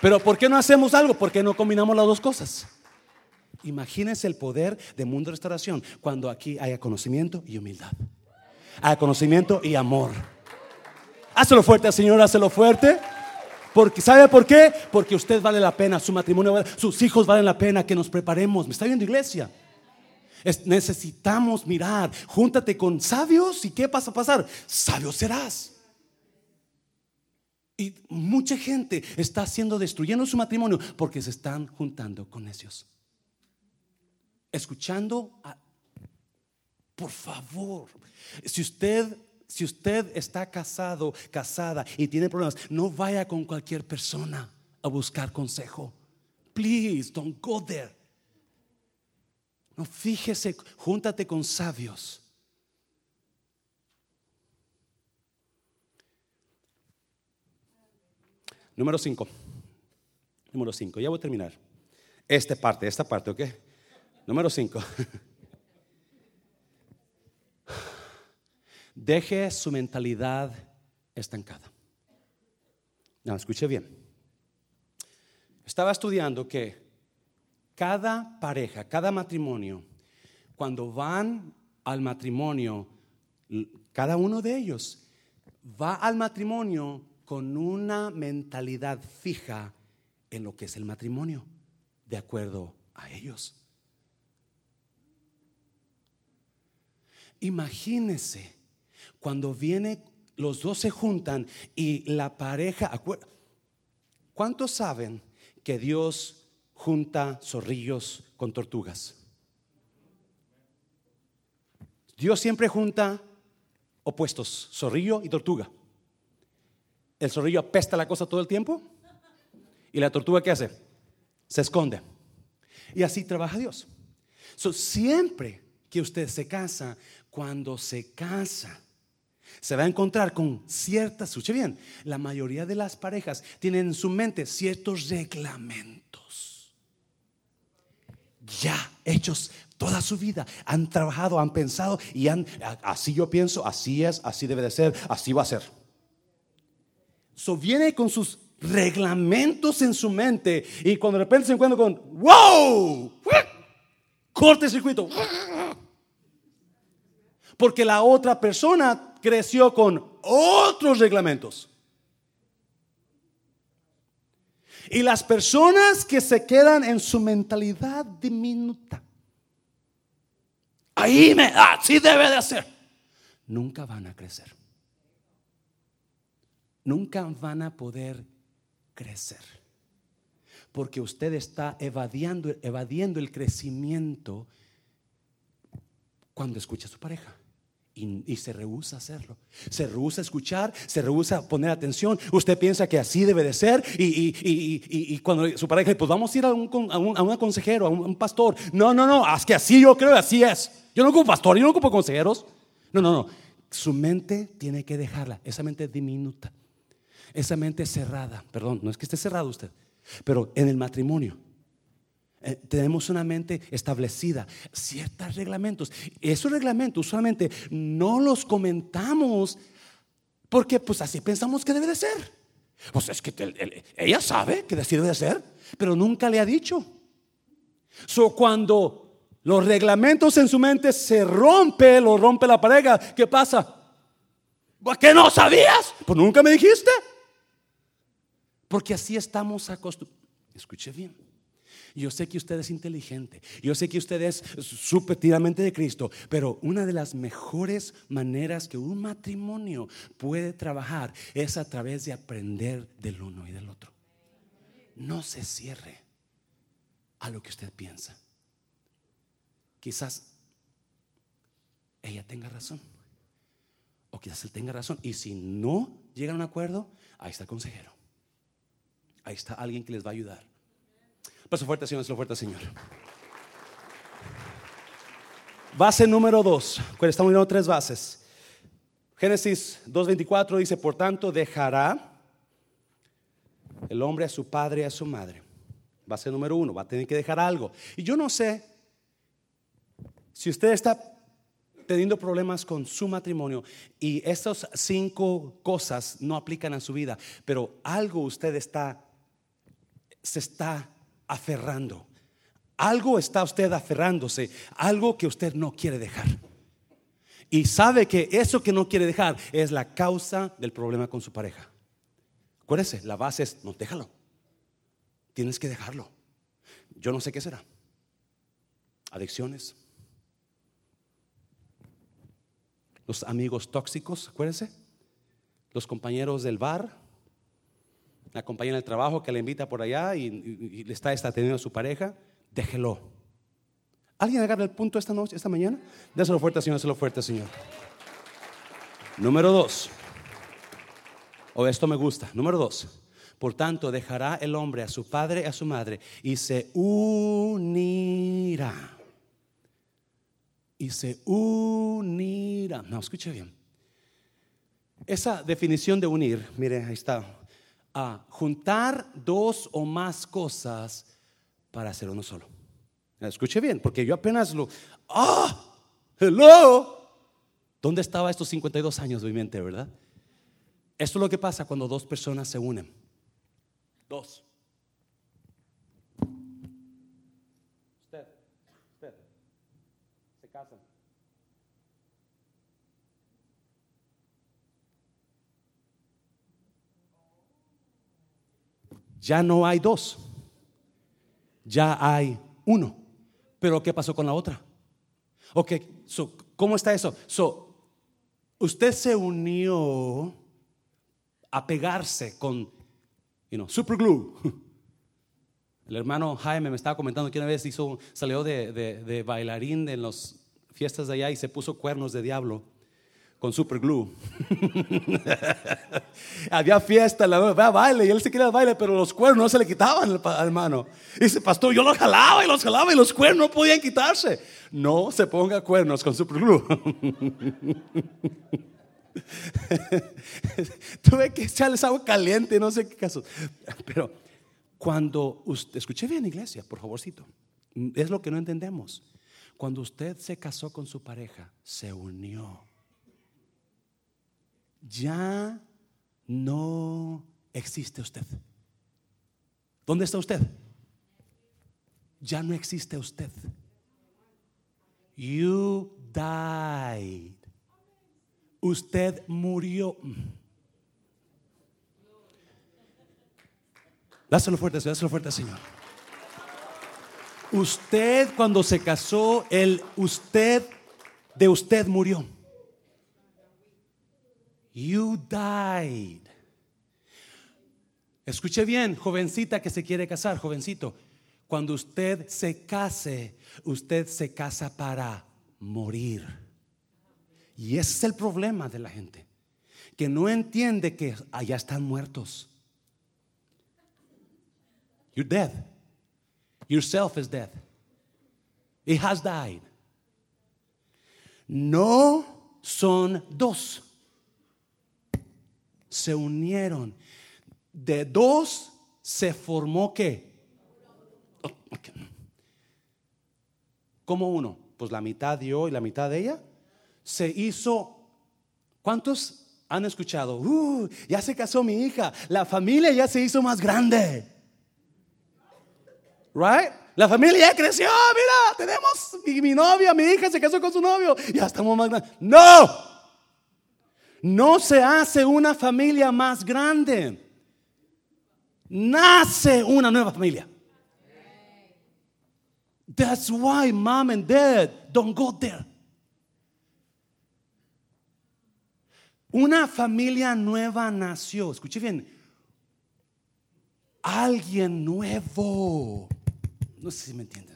Pero ¿por qué no hacemos algo? ¿Por qué no combinamos las dos cosas? Imagínense el poder de mundo restauración cuando aquí haya conocimiento y humildad. Haya conocimiento y amor. Hazlo fuerte, Señor, hazlo fuerte. Porque, ¿Sabe por qué? Porque usted vale la pena, su matrimonio, sus hijos valen la pena que nos preparemos. ¿Me está viendo, iglesia? necesitamos mirar, júntate con sabios y ¿qué pasa a pasar? Sabio serás. Y mucha gente está haciendo, destruyendo su matrimonio porque se están juntando con necios. Escuchando, por favor, si usted si usted está casado, casada y tiene problemas, no vaya con cualquier persona a buscar consejo. Please, don't go there. No, fíjese, júntate con sabios. Número 5. Número 5. Ya voy a terminar. Esta parte, esta parte, ¿ok? Número 5. Deje su mentalidad estancada. No, escuche bien. Estaba estudiando que cada pareja, cada matrimonio, cuando van al matrimonio, cada uno de ellos va al matrimonio con una mentalidad fija en lo que es el matrimonio, de acuerdo a ellos. Imagínese cuando viene, los dos se juntan y la pareja, ¿cuántos saben que Dios junta zorrillos con tortugas? Dios siempre junta opuestos, zorrillo y tortuga. El zorrillo apesta la cosa todo el tiempo y la tortuga ¿qué hace? Se esconde. Y así trabaja Dios. siempre que usted se casa, cuando se casa, se va a encontrar con ciertas, escuche bien, la mayoría de las parejas tienen en su mente ciertos reglamentos ya hechos toda su vida, han trabajado, han pensado y han, así yo pienso, así es, así debe de ser, así va a ser. So viene con sus reglamentos en su mente y cuando de repente se encuentra con, wow, corte circuito. Porque la otra persona creció con otros reglamentos. Y las personas que se quedan en su mentalidad diminuta, ahí me, así debe de ser. nunca van a crecer. Nunca van a poder crecer. Porque usted está evadiendo, evadiendo el crecimiento cuando escucha a su pareja. Y, se rehúsa a hacerlo. Se rehúsa a escuchar, se rehúsa a poner atención. Usted piensa que así debe de ser. Y, cuando su pareja, pues vamos a ir a un, a un, consejero, a un, pastor. No, no, no, es que así yo creo, así es. Yo no ocupo pastor, yo no ocupo consejeros. No, no, no. Su mente tiene que dejarla, esa mente diminuta, esa mente cerrada. Perdón, no es que esté cerrado usted, pero en el matrimonio eh, tenemos una mente establecida, ciertos reglamentos. Esos reglamentos usualmente no los comentamos porque pues así pensamos que debe de ser. Pues es que ella sabe que así debe de ser, pero nunca le ha dicho. So, cuando los reglamentos en su mente se rompe, lo rompe la pareja, ¿qué pasa? ¿Por qué no sabías? Pues nunca me dijiste. Porque así estamos acostumbrados. Escuche bien. Yo sé que usted es inteligente, yo sé que usted es supetiramente de Cristo, pero una de las mejores maneras que un matrimonio puede trabajar es a través de aprender del uno y del otro. No se cierre a lo que usted piensa. Quizás ella tenga razón. O quizás él tenga razón. Y si no llega a un acuerdo, ahí está el consejero. Ahí está alguien que les va a ayudar. Paso fuerte, Señor, lo fuerte, Señor. Base número dos. Estamos viendo tres bases. Génesis 2.24 dice, por tanto, dejará el hombre a su padre y a su madre. Base número uno, va a tener que dejar algo. Y yo no sé si usted está teniendo problemas con su matrimonio y estas cinco cosas no aplican a su vida, pero algo usted está, se está aferrando. Algo está usted aferrándose, algo que usted no quiere dejar. Y sabe que eso que no quiere dejar es la causa del problema con su pareja. Acuérdese, la base es, no déjalo. Tienes que dejarlo. Yo no sé qué será. Adicciones. Los amigos tóxicos, acuérdese. Los compañeros del bar, la compañera del trabajo que le invita por allá y, le está, está a su pareja, déjelo. ¿Alguien agarra el punto esta noche, esta mañana? Déselo fuerte, Señor, déselo fuerte, Señor. Número dos. O esto me gusta. Número dos. Por tanto, dejará el hombre a su padre y a su madre y se unirá. Y se unirá. No, escuche bien. Esa definición de unir, mire, ahí está a juntar dos o más cosas para hacer uno solo. Escuche bien, porque yo apenas lo... ¡Ah! ¡Hello! ¿Dónde estaba estos 52 años de mi mente, verdad? Esto es lo que pasa cuando dos personas se unen. Dos. Ya no hay dos, ya hay uno. Pero ¿qué pasó con la otra? Ok, ¿cómo está eso? So, usted se unió a pegarse con, you know, super glue. El hermano Jaime me estaba comentando que una vez hizo, salió de, de bailarín en las fiestas de allá y se puso cuernos de diablo con super glue. Había fiesta, la baile y él se quería baile, pero los cuernos no se le quitaban al hermano. dice, pastor, yo los jalaba y los jalaba y los cuernos no podían quitarse. No se ponga cuernos con super glue. Tuve que echarles agua caliente, no sé qué caso. Pero cuando usted, escuche bien iglesia, por favorcito, es lo que no entendemos. Cuando usted se casó con su pareja, se unió ya no existe usted. ¿Dónde está usted? Ya no existe usted. You died. Usted murió. Dáselo fuerte, dáselo fuerte, Señor. Usted cuando se casó, el usted de usted murió. You died. Escuche bien, jovencita que se quiere casar, jovencito. Cuando usted se case, usted se casa para morir. Y ese es el problema de la gente, que no entiende que allá están muertos. You're dead. Yourself is dead. It has died. No son dos. Se unieron. De dos se formó qué? ¿Cómo uno? Pues la mitad yo y la mitad de ella. Se hizo. ¿Cuántos han escuchado? Uh, ya se casó mi hija. La familia ya se hizo más grande. Right? La familia ya creció. Mira, tenemos mi, mi novia, mi hija se casó con su novio. Ya estamos más grandes. No. No se hace una familia más grande. Nace una nueva familia. That's why mom and dad don't go there. Una familia nueva nació. Escuche bien. Alguien nuevo. No sé si me entiende esta mañana.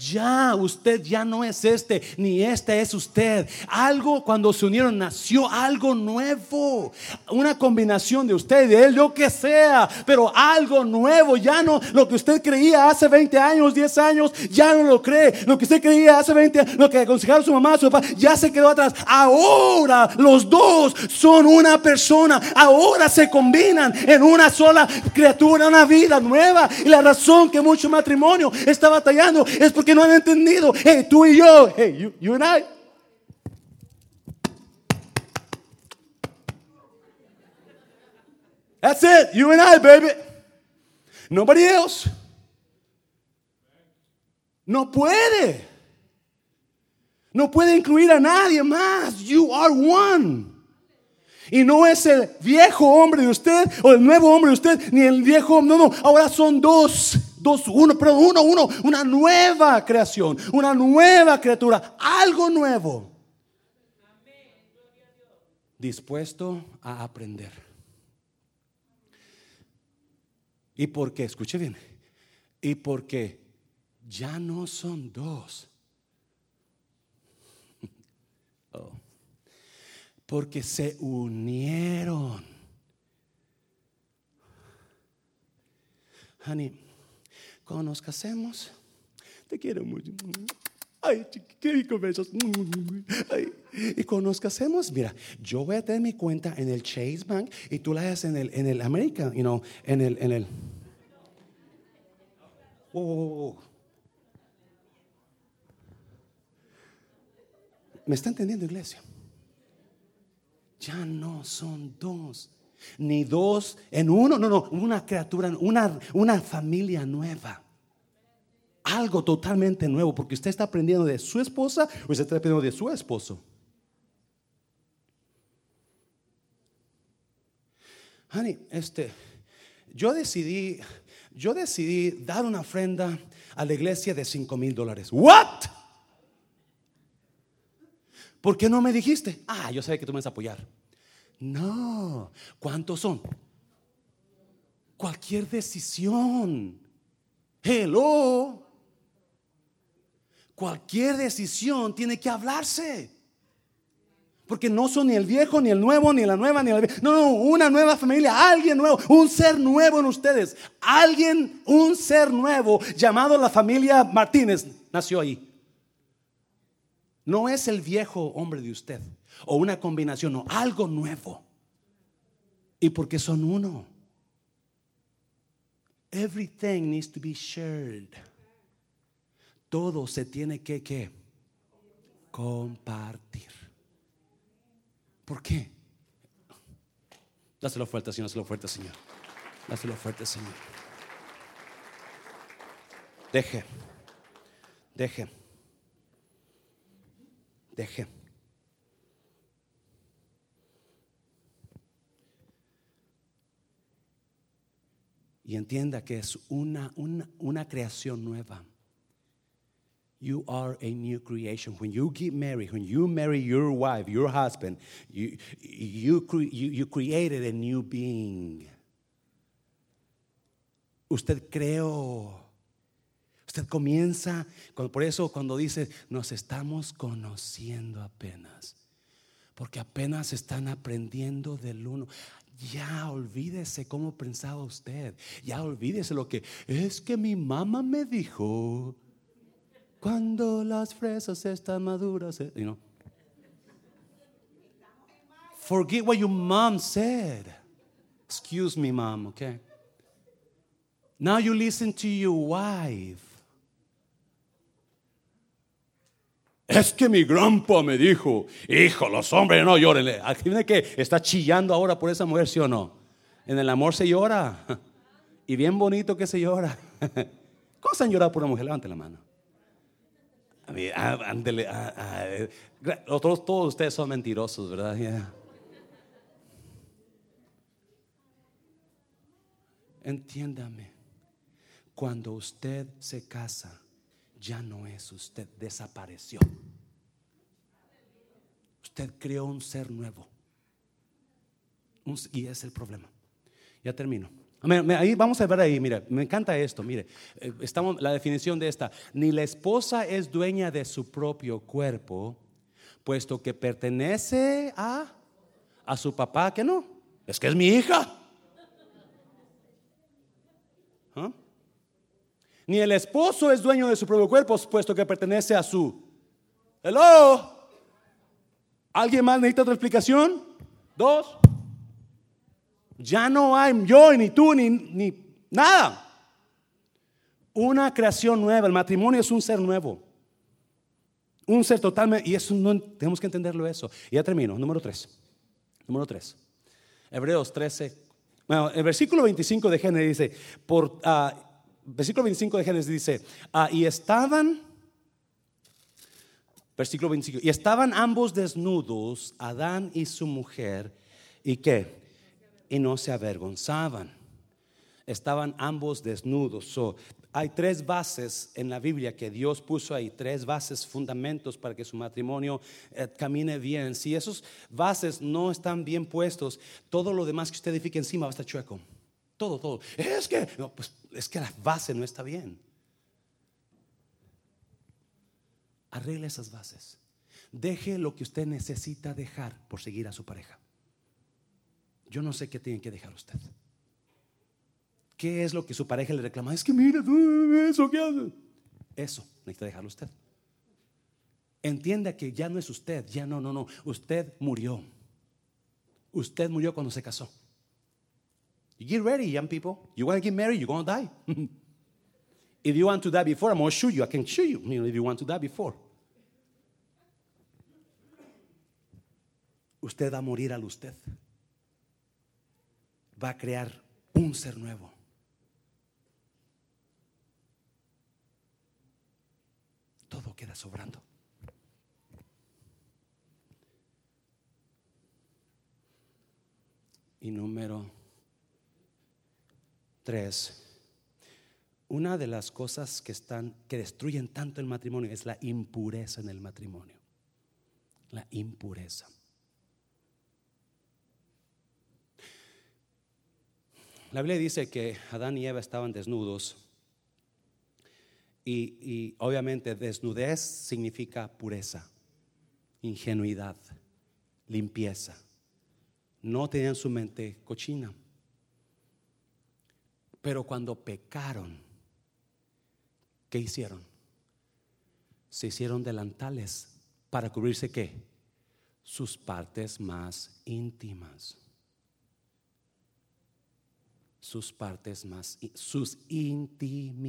Ya usted ya no es este, ni este es usted. Algo cuando se unieron nació algo nuevo. Una combinación de usted y de él, lo que sea, pero algo nuevo. Ya no lo que usted creía hace 20 años, 10 años, ya no lo cree. Lo que usted creía hace 20 años, lo que aconsejaba su mamá, su papá, ya se quedó atrás. Ahora los dos son una persona. Ahora se combinan en una sola criatura, una vida nueva. Y la razón que mucho matrimonio está batallando es porque no han entendido. Hey, tú y yo, hey, you, you and I. That's it, you and I, baby. Nobody else. No puede. No puede incluir a nadie más. You are one. Y no es el viejo hombre de usted o el nuevo hombre de usted, ni el viejo, no, no, ahora son dos, dos, uno, pero uno, uno, una nueva creación, una nueva criatura, algo nuevo. Dispuesto a aprender. ¿Y por qué? Escuche bien. ¿Y porque ya no son dos? Oh porque se unieron. Honey, cuando nos casemos, te quiero mucho. Ay, qué rico besos. Ay. Y cuando nos casemos, mira, yo voy a tener mi cuenta en el Chase Bank y tú la haces en el, en el American, you know, en el, en el. Wow. ¿Me está entendiendo, iglesia? ya no son dos, ni dos en uno, no, no, una criatura, una, una familia nueva. Algo totalmente nuevo, porque usted está aprendiendo de su esposa o usted está aprendiendo de su esposo. Honey, este, yo decidí, yo decidí dar una ofrenda a la iglesia de 5 mil dólares. ¿What? ¿Por qué no me dijiste? Ah, yo sabía que tú me vas a apoyar. No, ¿cuántos son? Cualquier decisión. Hello. Cualquier decisión tiene que hablarse. Porque no son ni el viejo, ni el nuevo, ni la nueva, ni la No, no, una nueva familia, alguien nuevo, un ser nuevo en ustedes. Alguien, un ser nuevo llamado la familia Martínez nació ahí. No es el viejo hombre de usted o una combinación, no, algo nuevo. Y porque son uno. Everything needs to be shared. Todo se tiene que, que compartir. ¿Por qué? Dáselo fuerte, Señor, dáselo fuerte, Señor. Dáselo fuerte, Señor. Deje, deje, deje. Y entienda que es una, una, una creación nueva. You are a new creation. When you get married, when you marry your wife, your husband, you, you, cre- you, you created a new being. Usted creó. Usted comienza, por eso cuando dice, nos estamos conociendo apenas, porque apenas están aprendiendo del uno. Ya olvídese cómo pensaba usted, ya olvídese lo que es que mi mamá me dijo cuando las fresas están maduras. eh", you know. Forget what your mom said. Excuse me, mom, okay? Now you listen to your wife. Es que mi grandpa me dijo, hijo, los hombres no lloren. Aquí que está chillando ahora por esa mujer, ¿sí o no? En el amor se llora. Y bien bonito que se llora. ¿Cómo se han llorado por una mujer? Levante la mano. Ah, ándele, ah, ah, eh, todos, ustedes son mentirosos, ¿verdad? Entiéndame, cuando usted se casa, ya no es usted, desapareció. Usted creó un ser nuevo. Y es el problema. Ya termino. Ahí vamos a ver ahí, mire, me encanta esto, mire, eh, estamos la definición de esta, ni la esposa es dueña de su propio cuerpo, puesto que pertenece a a su papá, que no, es que es mi hija. Ni el esposo es dueño de su propio cuerpo, puesto que pertenece a su. Hello. ¿Alguien más necesita otra explicación? Dos. Ya no hay yo, ni tú, ni, ni nada. Una creación nueva. El matrimonio es un ser nuevo. Un ser totalmente. Y eso no tenemos que entenderlo eso. Y ya termino. Número tres. Número tres. Hebreos 13. Bueno, el versículo 25 de Génesis dice, por, ah, versículo 25 de Génesis dice, ah, y estaban, versículo 25, y estaban ambos desnudos, Adán y su mujer, ¿y qué? Y no se avergonzaban. Estaban ambos desnudos. So, hay tres bases en la Biblia que Dios puso ahí, tres bases, fundamentos para que su matrimonio eh, camine bien. Si esos bases no están bien puestos, todo lo demás que usted edifique encima va a estar chueco. Todo, todo. Es que, no, pues, es que la base no está bien. Arregle esas bases. Deje lo que usted necesita dejar por seguir a su pareja. Yo no sé qué tiene que dejar usted. ¿Qué es lo que su pareja le reclama? Es que mira, eso qué hace. Eso necesita dejarlo usted. Entienda que ya no es usted, ya no, no, no. Usted murió. Usted murió cuando se casó. Get ready, young people. You want to get married, you're going to die. if you want to die before, I'm going to shoot you. I can shoot you, you know, if you want to die before. Usted va a morir al usted. Va a crear un ser nuevo. Todo queda sobrando. Y número tres. Una de las cosas que están que destruyen tanto el matrimonio es la impureza en el matrimonio. La impureza. La Biblia dice que Adán y Eva estaban desnudos y, y obviamente desnudez significa pureza, ingenuidad, limpieza. No tenían su mente cochina. Pero cuando pecaron, ¿qué hicieron? Se hicieron delantales para cubrirse qué? Sus partes más íntimas sus partes más, sus intimidades.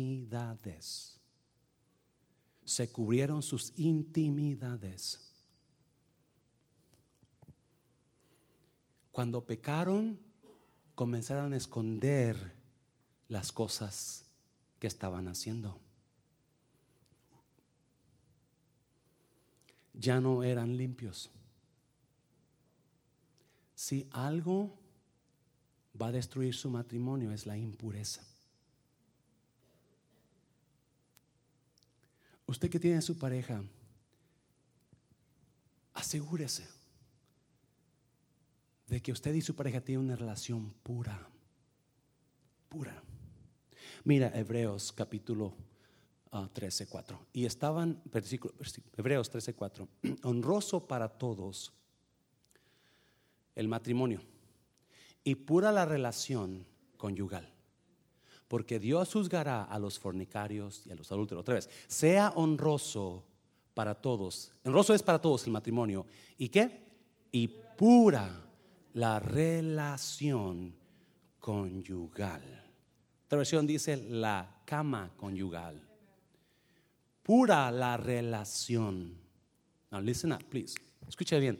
Se cubrieron sus intimidades. Cuando pecaron, comenzaron a esconder las cosas que estaban haciendo. Ya no eran limpios. Si algo va a destruir su matrimonio es la impureza. usted que tiene a su pareja, asegúrese de que usted y su pareja tienen una relación pura, pura. Mira Hebreos capítulo 13, ah, 4. Y estaban, versículo, Hebreos 13, 4, honroso para todos el matrimonio y pura la relación conyugal. Porque Dios juzgará a los fornicarios y a los adúlteros. Otra vez, sea honroso para todos. Honroso es para todos el matrimonio. ¿Y qué? Y pura la relación conyugal. Otra versión dice la cama conyugal pura la relación. Now listen up, please. Escuche bien,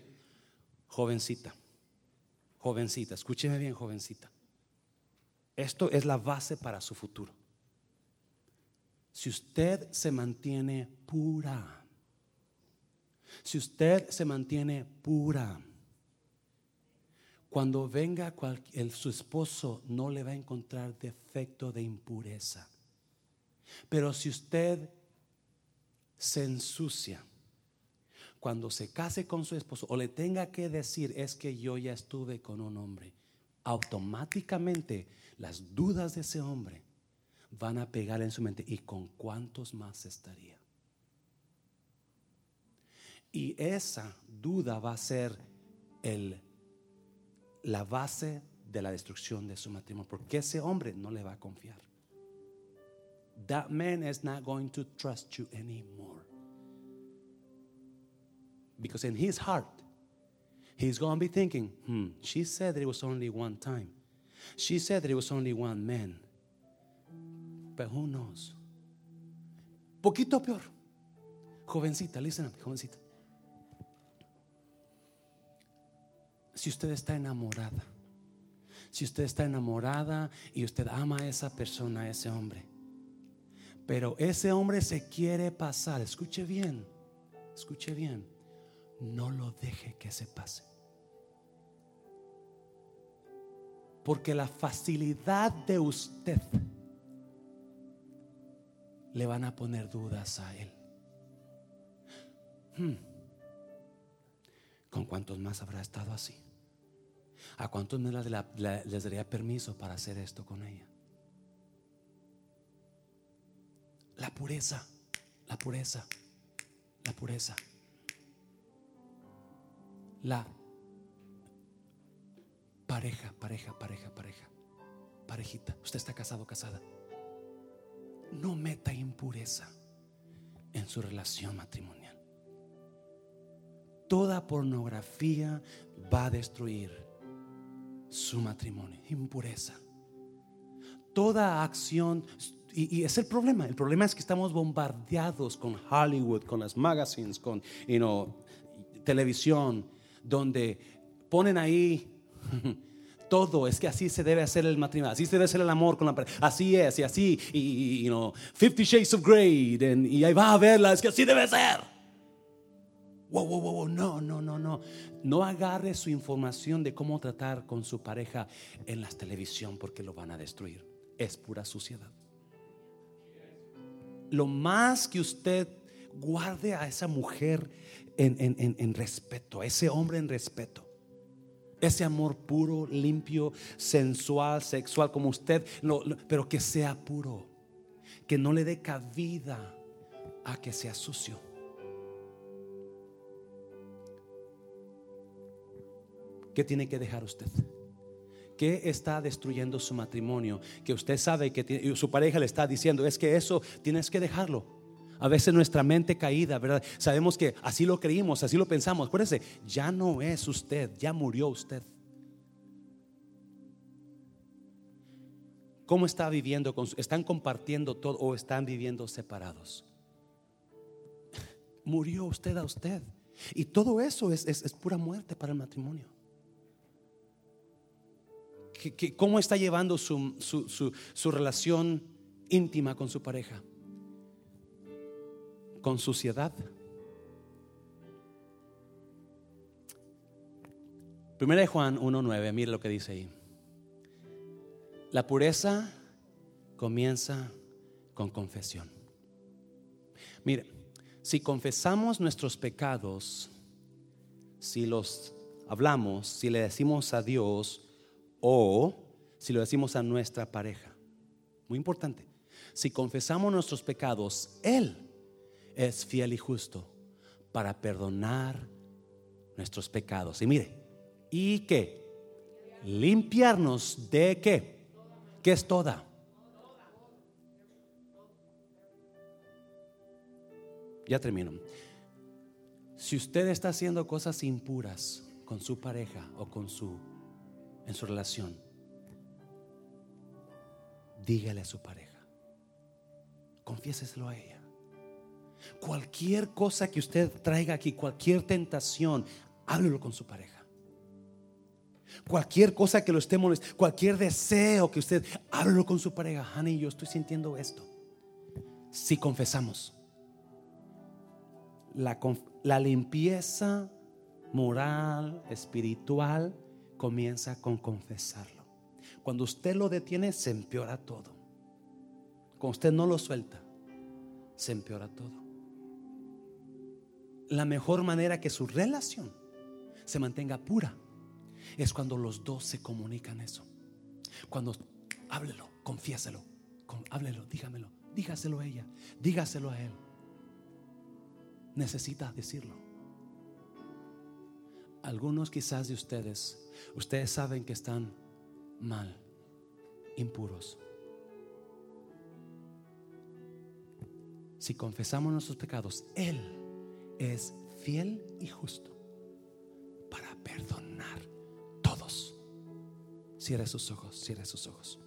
jovencita, jovencita, escúcheme bien, jovencita. Esto es la base para su futuro. Si usted se mantiene pura, si usted se mantiene pura, cuando venga el, su esposo no le va a encontrar defecto de impureza. Pero si usted se ensucia cuando se case con su esposo o le tenga que decir es que yo ya estuve con un hombre, automáticamente las dudas de ese hombre van a pegar en su mente. ¿Y con cuántos más estaría? Y esa duda va a ser el, la base de la destrucción de su matrimonio, porque ese hombre no le va a confiar that man is not going to trust you anymore. Because in his heart, he's going to be thinking, hmm, she said that it was only one time. She said that it was only one man. But who knows? Poquito peor. Jovencita, listen up, jovencita. Si usted está enamorada, si usted está enamorada y usted ama a esa persona, a ese hombre, pero ese hombre se quiere pasar. Escuche bien, escuche bien. No lo deje que se pase. Porque la facilidad de usted le van a poner dudas a él. Hmm. ¿Con cuántos más habrá estado así? ¿A cuántos más les daría permiso para hacer esto con ella? La pureza, la pureza, la pureza. La pareja, pareja, pareja, pareja. Parejita, usted está casado, casada. No meta impureza en su relación matrimonial. Toda pornografía va a destruir su matrimonio. Impureza. Toda acción y, es el problema. El problema es que estamos bombardeados con Hollywood, con las magazines, con televisión, donde ponen ahí todo. Es que así se debe hacer el matrimonio, así se debe hacer el amor con la pareja. Así es, y así, y, you Fifty Shades of Grey, y ahí va a verla, es que así debe ser. No, no, no, no. No agarre su información de cómo tratar con su pareja en la televisión porque lo van a destruir. Es pura suciedad lo más que usted guarde a esa mujer en, respeto, a ese hombre en respeto. Ese amor puro, limpio, sensual, sexual, como usted, pero que sea puro, que no le dé cabida a que sea sucio. ¿Qué tiene que dejar usted? ¿Qué está destruyendo su matrimonio? Que usted sabe que su pareja le está diciendo, es que eso tienes que dejarlo. A veces nuestra mente caída, ¿verdad? Sabemos que así lo creímos, así lo pensamos. Acuérdese, ya no es usted, ya murió usted. ¿Cómo está viviendo? ¿Están compartiendo todo o están viviendo separados? Murió usted a usted. Y todo eso es, es pura muerte para el matrimonio cómo está llevando su, su relación íntima con su pareja. Con suciedad. Primera de Juan 1.9, mire lo que dice ahí. La pureza comienza con confesión. Mire, Si confesamos nuestros pecados, si los hablamos, si le decimos a Dios o si lo decimos a nuestra pareja. Muy importante. Si confesamos nuestros pecados, Él es fiel y justo para perdonar nuestros pecados. Y mire, ¿y qué? Limpiarnos de qué? ¿Qué es toda? Ya termino. Si usted está haciendo cosas impuras con su pareja o con su en su relación, dígale a su pareja. Confiéseselo a ella. Cualquier cosa que usted traiga aquí, cualquier tentación, háblelo con su pareja. Cualquier cosa que lo esté molestando, cualquier deseo que usted, háblelo con su pareja. Honey, yo estoy sintiendo esto. Si confesamos, la, la limpieza moral, espiritual, comienza con confesarlo. Cuando usted lo detiene, se empeora todo. Cuando usted no lo suelta, se empeora todo la mejor manera que su relación se mantenga pura es cuando los dos se comunican eso. Cuando háblelo, confiéselo, con, háblelo, dígamelo, dígaselo a ella, dígaselo a él. Necesita decirlo. Algunos quizás de ustedes, ustedes saben que están mal, impuros. Si confesamos nuestros pecados, Él es fiel y justo para perdonar todos. Cierre sus ojos, cierre sus ojos.